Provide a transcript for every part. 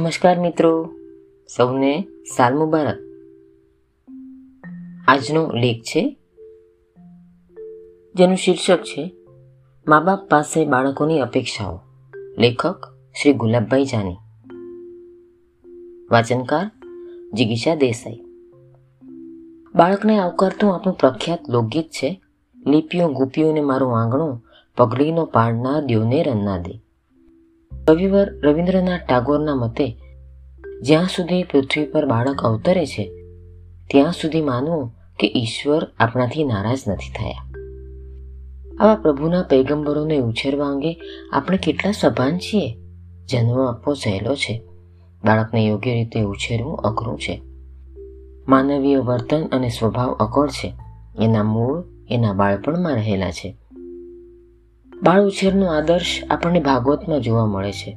નમસ્કાર મિત્રો. સૌને સાલ મુબારક. આજનો લેખ છે, જેનું શીર્ષક છે મા બાપ પાસે બાળકોની અપેક્ષાઓ. લેખક શ્રી ગુલાબભાઈ જાની. વાચનકાર જિગીશા દેસાઈ. બાળકને આવકારતું આપણું પ્રખ્યાત લોકગીત છે, લીપીઓ ગુપીઓને મારું આંગણું પગડીનો પાડનાર દ્યોને રન્ના દે. કવિવર રવિન્દ્રનાથ ટાગોરના મતે, જ્યાં સુધી પૃથ્વી પર બાળક અવતરે છે, ત્યાં સુધી માનવું કે ઈશ્વર આપણાથી નારાજ નથી થયા. આવા પ્રભુના પૈગંબરોને ઉછેરવા અંગે આપણે કેટલા સભાન છીએ? જન્મ આપવો સહેલો છે. બાળકને યોગ્ય રીતે ઉછેરવું અઘરું છે. માનવીય વર્તન અને સ્વભાવ અકળ છે. એના મૂળ, એના બાળપણમાં રહેલા છે. બાળ ઉછેરનો આદર્શ આપણને ભાગવતમાં જોવા મળે છે.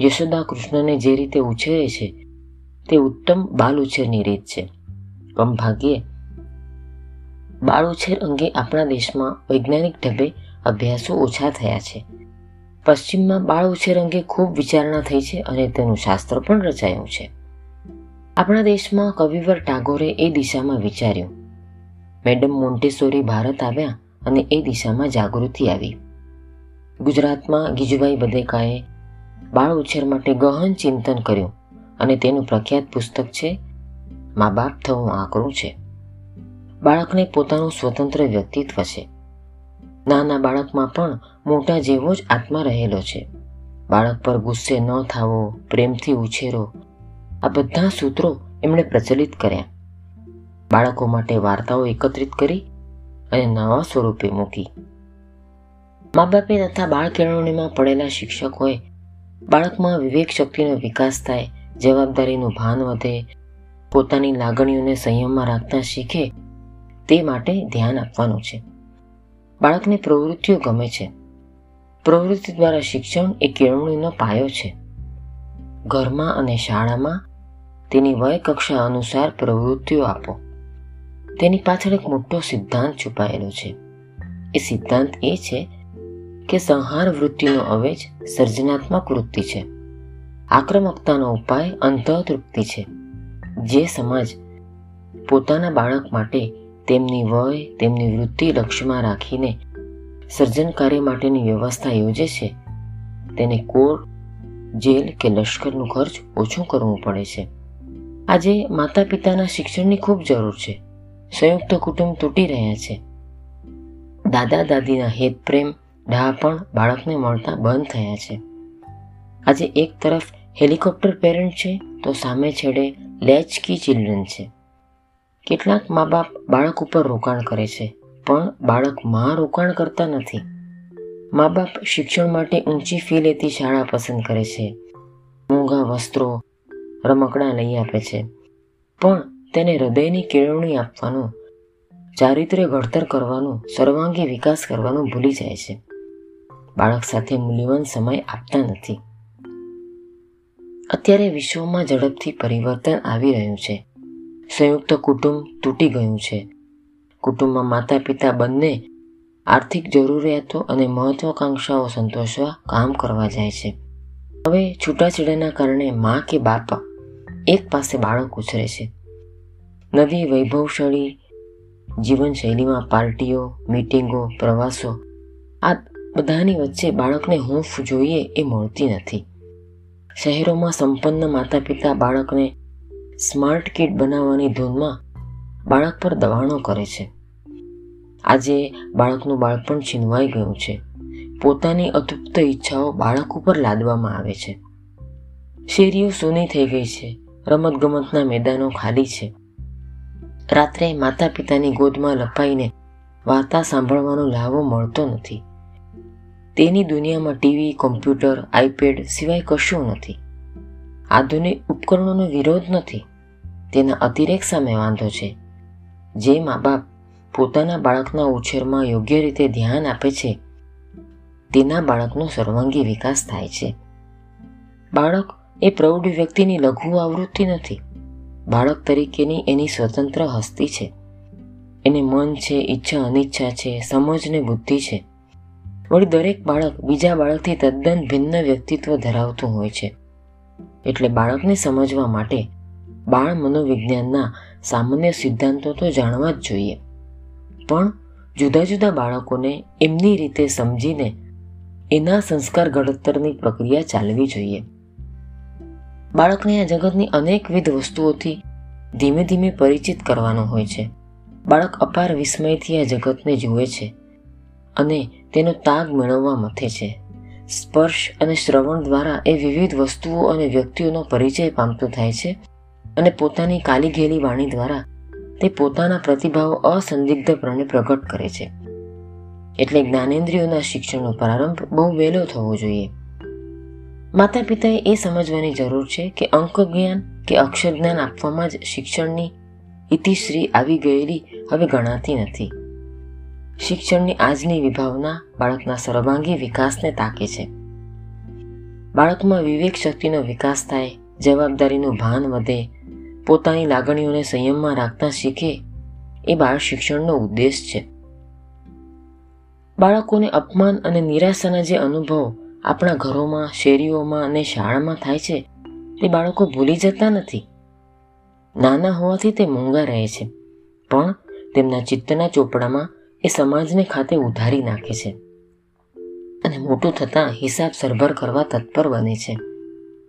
યશોદા કૃષ્ણને જે રીતે ઉછેરે છે, તે ઉત્તમ બાલ ઉછેરની રીત છે. કમ ભાગ્યે, બાળ ઉછેર અંગે આપણા દેશમાં વૈજ્ઞાનિક ઢબે અભ્યાસો ઓછા થયા છે. પશ્ચિમમાં બાળ ઉછેર અંગે ખૂબ વિચારણા થઈ છે અને તેનું શાસ્ત્ર પણ રચાયું છે. આપણા દેશમાં કવિવર ટાગોરે એ દિશામાં વિચાર્યું. મેડમ મોન્ટેસોરી ભારત આવ્યા અને એ દિશામાં જાગૃતિ આવી. ગુજરાતમાં ગીજુભાઈ બધેકાએ બાળ ઉછેર માટે ગહન ચિંતન કર્યું અને તેનું પ્રખ્યાત પુસ્તક છે, મા બાપ થવું આકરું છે. બાળકને પોતાનું સ્વતંત્ર વ્યક્તિત્વ છે. નાના બાળકમાં પણ મોટા જેવો જ આત્મા રહેલો છે. બાળક પર ગુસ્સે ન થાવો, પ્રેમથી ઉછેરો, આ બધા સૂત્રો એમણે પ્રચલિત કર્યા. બાળકો માટે વાર્તાઓ એકત્રિત કરી અને નવા સ્વરૂપે મૂકી. મા બાપે તથા બાળ કેળવણીમાં પડેલા શિક્ષકોએ બાળકમાં વિવેક શક્તિનો વિકાસ થાય, જવાબદારીનું ભાન વધે, પોતાની લાગણીઓને સંયમમાં રાખતા શીખે, તે માટે ધ્યાન આપવાનું છે. બાળકને પ્રવૃત્તિઓ ગમે છે. પ્રવૃત્તિ દ્વારા શિક્ષણ એ કેળવણીનો પાયો છે. ઘરમાં અને શાળામાં તેની વય કક્ષા અનુસાર પ્રવૃત્તિઓ આપો. તેની પાછળ એક મોટો સિદ્ધાંત છુપાયેલો છે. એ સિદ્ધાંત એ છે કે સંહાર વૃત્તિનો અવેજ સર્જનાત્મક વૃત્તિ છે. આક્રમકતાનો ઉપાય અંતઃતૃપ્તિ છે. જે સમાજ પોતાના બાળક માટે તેમની વય, તેમની વૃત્તિ લક્ષ્યમાં રાખીને સર્જન કાર્ય માટેની વ્યવસ્થા યોજે છે, તેને કોર્ટ જેલ કે લશ્કરનું ખર્ચ ઓછું કરવું પડે છે. આજે માતા પિતાના શિક્ષણની ખૂબ જરૂર છે. સંયુક્ત કુટુંબ તૂટી રહ્યા છે. દાદા દાદીના હેત પ્રેમ પણ બાળકને મળતા બંધ થયા છે. આજે એક તરફ હેલિકોપ્ટર પેરેન્ટ છે તો સામે છેડે લેચ કી ચિલ્ડ્રન છે. કેટલાક મા બાપ બાળક ઉપર રોકાણ કરે છે, પણ બાળકમાં રોકાણ કરતા નથી. મા બાપ શિક્ષણ માટે ઊંચી ફી લેતી શાળા પસંદ કરે છે. મોંઘા વસ્ત્રો, રમકડા લઈ આપે છે. પણ તેને હૃદયની કેળવણી આપવાનું, ચારિત્ર્ય ઘડતર કરવાનું, સર્વાંગી વિકાસ કરવાનું ભૂલી જાય છે. બાળક સાથે મૂલ્યવાન સમય આપતા નથી. અત્યારે વિશ્વમાં ઝડપથી પરિવર્તન આવી રહ્યું છે. સંયુક્ત કુટુંબ તૂટી ગયું છે. કુટુંબમાં માતા પિતા બંને આર્થિક જરૂરિયાતો અને મહત્વાકાંક્ષાઓ સંતોષવા કામ કરવા જાય છે. હવે છૂટાછેડાના કારણે મા કે બાપા એક પાસે બાળક ઉછરે છે. નવી વૈભવશાળી જીવનશૈલીમાં પાર્ટીઓ, મીટિંગો, પ્રવાસો, આ બધાની વચ્ચે બાળકને હૂંફ જોઈએ એ મળતી નથી. શહેરોમાં સંપન્ન માતા પિતા બાળકને સ્માર્ટ કિડ બનાવવાની ધૂનમાં બાળક પર દબાણો કરે છે. આજે બાળકનું બાળપણ છીનવાઈ ગયું છે. પોતાની અતૃપ્ત ઈચ્છાઓ બાળક ઉપર લાદવામાં આવે છે. શેરીઓ સૂની થઈ ગઈ છે. રમતગમતના મેદાનો ખાલી છે. રાત્રે માતા પિતાની ગોદમાં લપાઈને વાર્તા સાંભળવાનો લાવો મળતો નથી. તેની દુનિયામાં ટીવી, કોમ્પ્યુટર, આઈપેડ સિવાય કશું નથી. આધુનિક ઉપકરણોનો વિરોધ નથી. તેના અતિરેક સામે વાંધો છે. જે મા બાપ પોતાના બાળકના ઉછેરમાં યોગ્ય રીતે ધ્યાન આપે છે, તેના બાળકનો સર્વાંગી વિકાસ થાય છે. બાળક એ પ્રૌઢ વ્યક્તિની લઘુ આવૃત્તિ નથી. બાળક તરીકેની એની સ્વતંત્ર હસ્તી છે. એને મન છે, ઈચ્છા, અનિચ્છા છે, સમજ ને બુદ્ધિ છે. વળી દરેક બાળક બીજા બાળકથી તદ્દન ભિન્ન વ્યક્તિત્વ ધરાવતું હોય છે. એટલે બાળકને સમજવા માટે બાળ મનોવિજ્ઞાનના સામાન્ય સિદ્ધાંતો તો જાણવા જ જોઈએ. પણ જુદા જુદા બાળકોને એમની રીતે સમજીને એના સંસ્કાર ઘડતરની પ્રક્રિયા ચાલવી જોઈએ. બાળકને આ જગતની અનેકવિધ વસ્તુઓથી ધીમે ધીમે પરિચિત કરવાનો હોય છે. બાળક અપાર વિસ્મયથી આ જગતને જુએ છે અને તેનો તાગ મેળવવા મથે છે. સ્પર્શ અને શ્રવણ દ્વારા એ વિવિધ વસ્તુઓ અને વ્યક્તિઓનો પરિચય પામતો થાય છે અને પોતાની કાલી ઘેલી વાણી દ્વારા તે પોતાના પ્રતિભાવો અસંદિગ્ધપણે પ્રગટ કરે છે. એટલે જ્ઞાનેન્દ્રિયોના શિક્ષણનો પ્રારંભ બહુ વહેલો થવો જોઈએ. માતા પિતાએ એ સમજવાની જરૂર છે કે અંક જ્ઞાન કે અક્ષર જ્ઞાન આપવામાં જ શિક્ષણની ઇતિશ્રી આવી ગયેલી હવે ગણાતી નથી. શિક્ષણની આજની વિભાવના બાળકના સર્વાંગી વિકાસને તાકે છે. બાળકમાં વિવેક શક્તિનો વિકાસ થાય, જવાબદારીનું ભાન વધે, પોતાની લાગણીઓને સંયમમાં રાખતા શીખે, એ બાળ શિક્ષણનો ઉદ્દેશ છે. બાળકોને અપમાન અને નિરાશાના જે અનુભવો આપણા ઘરોમાં, શેરીઓમાં અને શાળામાં થાય છે, તે બાળકો ભૂલી જતા નથી. નાના હોવાથી તે મોંઘા રહે છે, પણ તેમના ચિત્તના ચોપડામાં એ સમાજને ખાતે ઉધારી નાખે છે અને મોટું થતાં હિસાબ સરભર કરવા તત્પર બને છે.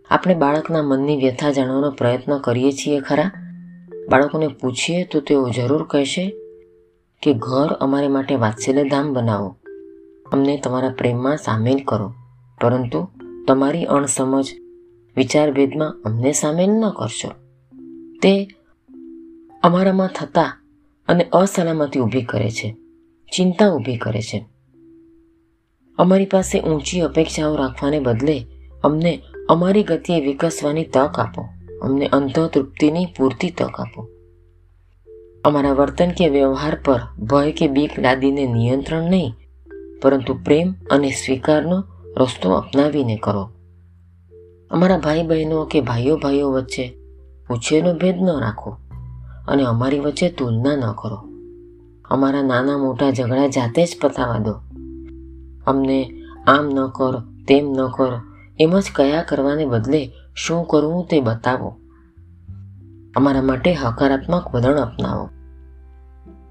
આપણે બાળકના મનની વ્યથા જાણવાનો પ્રયત્ન કરીએ છીએ ખરા? બાળકોને પૂછીએ તો તેઓ જરૂર કહેશે કે, ઘર અમારે માટે વાત્સલ્યધામ બનાવો. અમને તમારા પ્રેમમાં સામેલ કરો. પરંતુ તમારી અણસમજ, વિચારભેદમાં અમને સામેલ ન કરશો. તે અમારામાં થતા અને અસલામતી ઊભી કરે છે, ચિંતા ઊભી કરે છે. અમારી પાસે ઊંચી અપેક્ષાઓ રાખવાને બદલે અમને અમારી ગતિએ વિકસવાની તક આપો, અમને અંતતૃપ્તિની પૂરતી તક આપો. અમારા વર્તન કે વ્યવહાર પર ભય કે બીક લાદીને નિયંત્રણ નહીં, પરંતુ પ્રેમ અને સ્વીકારનો રસ્તો અપનાવીને કરો. અમારા ભાઈ બહેનો કે ભાઈઓ ભાઈઓ વચ્ચે ઉછેરનો ભેદ ન રાખો અને અમારી વચ્ચે તુલના ન કરો. અમારા નાના મોટા ઝઘડા જાતે જ પતાવા દો. અમને આમ ન કર, તેમ ન કર, એમ જ કયા કરવાને બદલે શું કરવું તે બતાવો. અમારા માટે હકારાત્મક વલણ અપનાવો.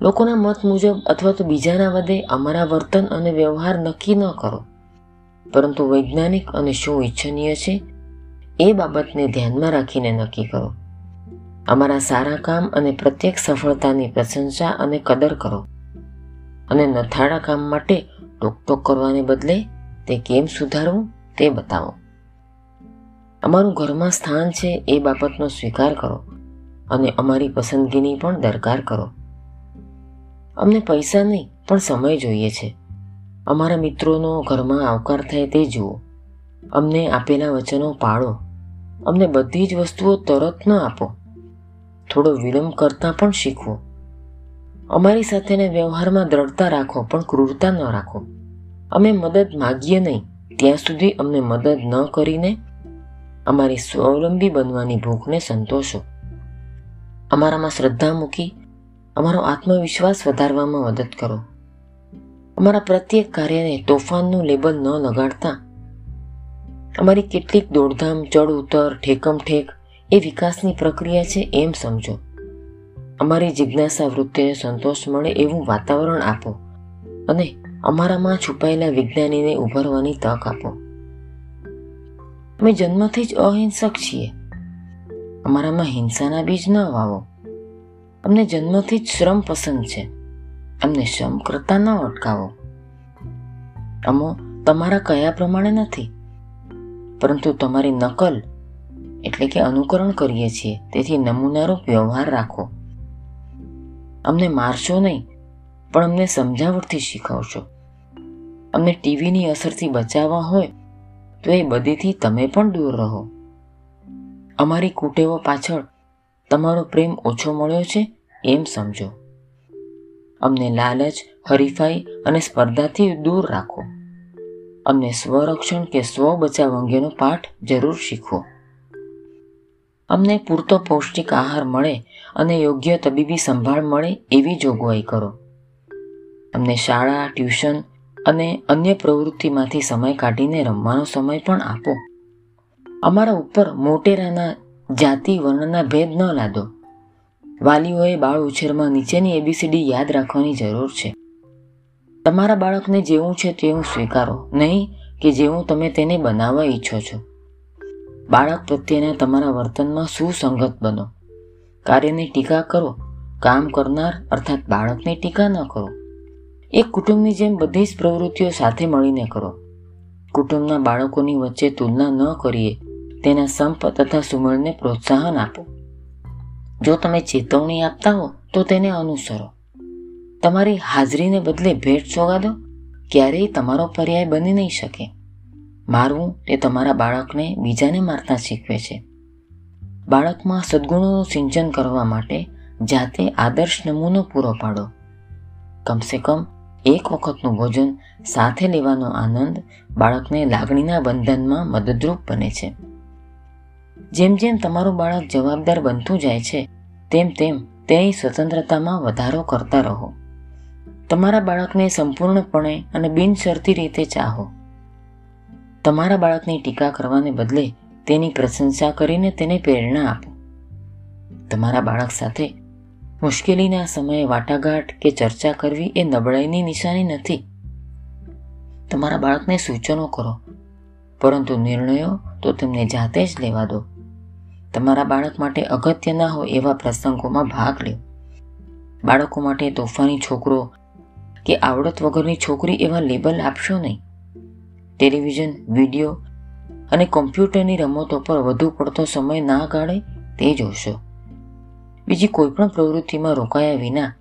લોકોના મત મુજબ અથવા તો બીજાના વધે અમારા વર્તન અને વ્યવહાર નક્કી ન કરો. પરંતુ વૈજ્ઞાનિક અને શું ઈચ્છનીય છે, એ બાબતને ધ્યાનમાં રાખીને નક્કી કરો. અમારા સારા કામ અને પ્રત્યેક સફળતાની પ્રશંસા અને કદર કરો. અને નથાળા કામ માટે ટોકટોક કરવાને બદલે તે કેમ સુધારવું તે બતાવો. અમારું ઘરમાં સ્થાન છે એ બાબતનો સ્વીકાર કરો અને અમારી પસંદગીની પણ દરકાર કરો. અમને પૈસા નહીં, પણ સમય જોઈએ છે. અમારા મિત્રોનો ઘરમાં આવકાર થાય તે જુઓ. અમને આપેલા વચનો પાળો. અમને બધી જ વસ્તુઓ તરત ન આપો. થોડો વિલંબ કરતા પણ શીખવો. અમારી સાથેને વ્યવહારમાં દ્રઢતા રાખો, પણ ક્રૂરતા ન રાખો. અમે મદદ માગીએ નહીં. ત્યાં સુધી અમને મદદ ન કરીને અમારી સ્વાવલંબી બનવાની ભૂખને સંતોષો. અમારામાં શ્રદ્ધા મૂકી, અમારો આત્મવિશ્વાસ વધારવામાં મદદ કરો. અમારા પ્રત્યેક કાર્યને તોફાનનું લેબલ ન લગાડતા અમારી કેટલીક દોડધામ, ચડ ઉતર, ઠેકમ ઠેક એ વિકાસની પ્રક્રિયા છે એમ સમજો. અમારી જિજ્ઞાસા વૃત્તિને સંતોષ મળે એવું વાતાવરણ આપો અને અમારામાં છુપાયેલા વિજ્ઞાનીને ઉભરવાની તક આપો. અમે જન્મથી જ અહિંસક છીએ. અમારામાં હિંસાના બીજ ન વાવો. અમને જન્મથી જ શ્રમ પસંદ છે. અમને શ્રમ કરતા ન અટકાવો. અમો, તમારા કયા પ્રમાણે નથી? પરંતુ તમારી નકલ એટલે કે અનુકરણ કરીએ છીએ, તેથી નમૂનારૂપ વ્યવહાર રાખો. અમને મારશો નહીં, પણ અમને સમજાવટથી શીખવશો. અમને ટીવીની અસરથી બચાવવા હોય, તો એ બધીથી તમે પણ દૂર રહો. અમારી કુટેવો પાછળ તમારો પ્રેમ ઓછો મળ્યો છે, એમ સમજો. અમને લાલચ, હરીફાઈ અને સ્પર્ધાથી દૂર રાખો. અમને સ્વરક્ષણ કે સ્વ બચાવ અંગેનો પાઠ જરૂર શીખવો અમને પૂરતો પૌષ્ટિક આહાર મળે અને યોગ્ય તબીબી સંભાળ મળે એવી જોગવાઈ કરો. અમને શાળા, ટ્યુશન અને અન્ય પ્રવૃત્તિમાંથી સમય કાઢીને રમવાનો સમય પણ આપો. અમારા ઉપર મોટેરાના જાતિ વર્ણના ભેદ ન લાદો. વાલીઓએ બાળ ઉછેરમાં નીચેની એબીસીડી યાદ રાખવાની જરૂર છે. તમારા બાળકને જેવું છે તેવું સ્વીકારો, નહીં કે જેવું તમે તેને બનાવવા ઈચ્છો છો. બાળક પ્રત્યેના તમારા વર્તનમાં સુસંગત બનો. કાર્યની ટીકા કરો, કામ કરનાર અર્થાત બાળકની ટીકા ન કરો. એક કુટુંબની જેમ બધી જ પ્રવૃત્તિઓ સાથે મળીને કરો. કુટુંબના બાળકોની વચ્ચે તુલના ન કરીએ, તેના સંપ તથા સુમેળને પ્રોત્સાહન આપો. જો તમે ચેતવણી આપતા હો, તો તેને અનુસરો. તમારી હાજરીને બદલે ભેટ સોગાદો ક્યારેય તમારો પર્યાય બની નહીં શકે. મારવું તે તમારા બાળકને બીજાને મારતા શીખવે છે. બાળકમાં સદગુણોનું સિંચન કરવા માટે જાતે આદર્શ નમૂનો પૂરો પાડો. કમસે કમ એક વખતનું ભોજન સાથે લેવાનો આનંદ બાળકને લાગણીના બંધનમાં મદદરૂપ બને છે. જેમ જેમ તમારું બાળક જવાબદાર બનતું જાય છે, તેમ તેમ તેની સ્વતંત્રતામાં વધારો કરતા રહો. તમારા બાળકને સંપૂર્ણપણે અને બિનશરતી રીતે ચાહો. તમારા બાળકની ટીકા કરવાને બદલે તેની પ્રશંસા કરીને તેને પ્રેરણા આપો. તમારા બાળક સાથે મુશ્કેલીના સમયે વાટાઘાટ કે ચર્ચા કરવી એ નબળાઈની નિશાની નથી. તમારા બાળકને સૂચનો કરો, પરંતુ નિર્ણયો તો તેમને જાતે જ લેવા દો. તમારા બાળક માટે અગત્યના હોય એવા પ્રસંગોમાં ભાગ લ્યો. બાળકો માટે તોફાની છોકરો કે આવડત વગરની છોકરી એવા લેબલ આપશો નહીં. ટેલિવિઝન, વીડિયો અને કોમ્પ્યુટરની રમતો પર વધુ પડતો સમય ના ગાળે તે જોશો. બીજી કોઈ પણ પ્રવૃત્તિમાં રોકાયા વિના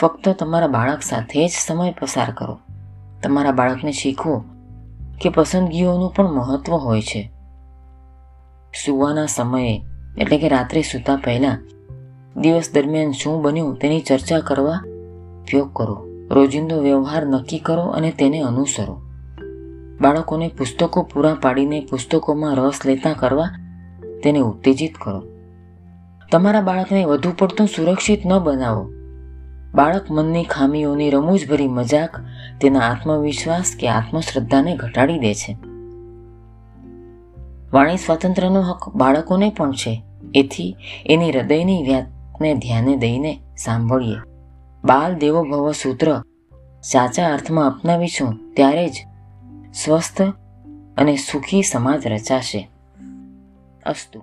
ફક્ત તમારા બાળક સાથે જ સમય પસાર કરો. તમારા બાળકને શીખવો કે પસંદગીઓનું પણ મહત્વ હોય છે. સુવાના સમયે, એટલે કે રાત્રે સૂતા પહેલાં, દિવસ દરમિયાન શું બન્યું તેની ચર્ચા કરવા ઉપયોગ કરો. રોજિંદો વ્યવહાર નક્કી કરો અને તેને અનુસરો. બાળકોને પુસ્તકો પૂરા પાડીને પુસ્તકોમાં રસ લેતા કરવા તેને ઉત્તેજિત કરો. તમારા બાળકને વધુ પડતું સુરક્ષિત ન બનાવો. બાળક મનની ખામીઓની રમૂજભરી મજાક તેના આત્મવિશ્વાસ કે આત્મશ્રદ્ધાને ઘટાડી દે છે. વાણી સ્વાતંત્ર્યનો હક બાળકોને પણ છે. એથી એની હૃદયની વ્યાતને ધ્યાને દઈને સાંભળીએ. બાલ દેવો ભવ સૂત્ર સાચા અર્થમાં અપનાવીશું ત્યારે જ સ્વસ્થ અને સુખી સમાજ રચાશે. અસ્તુ.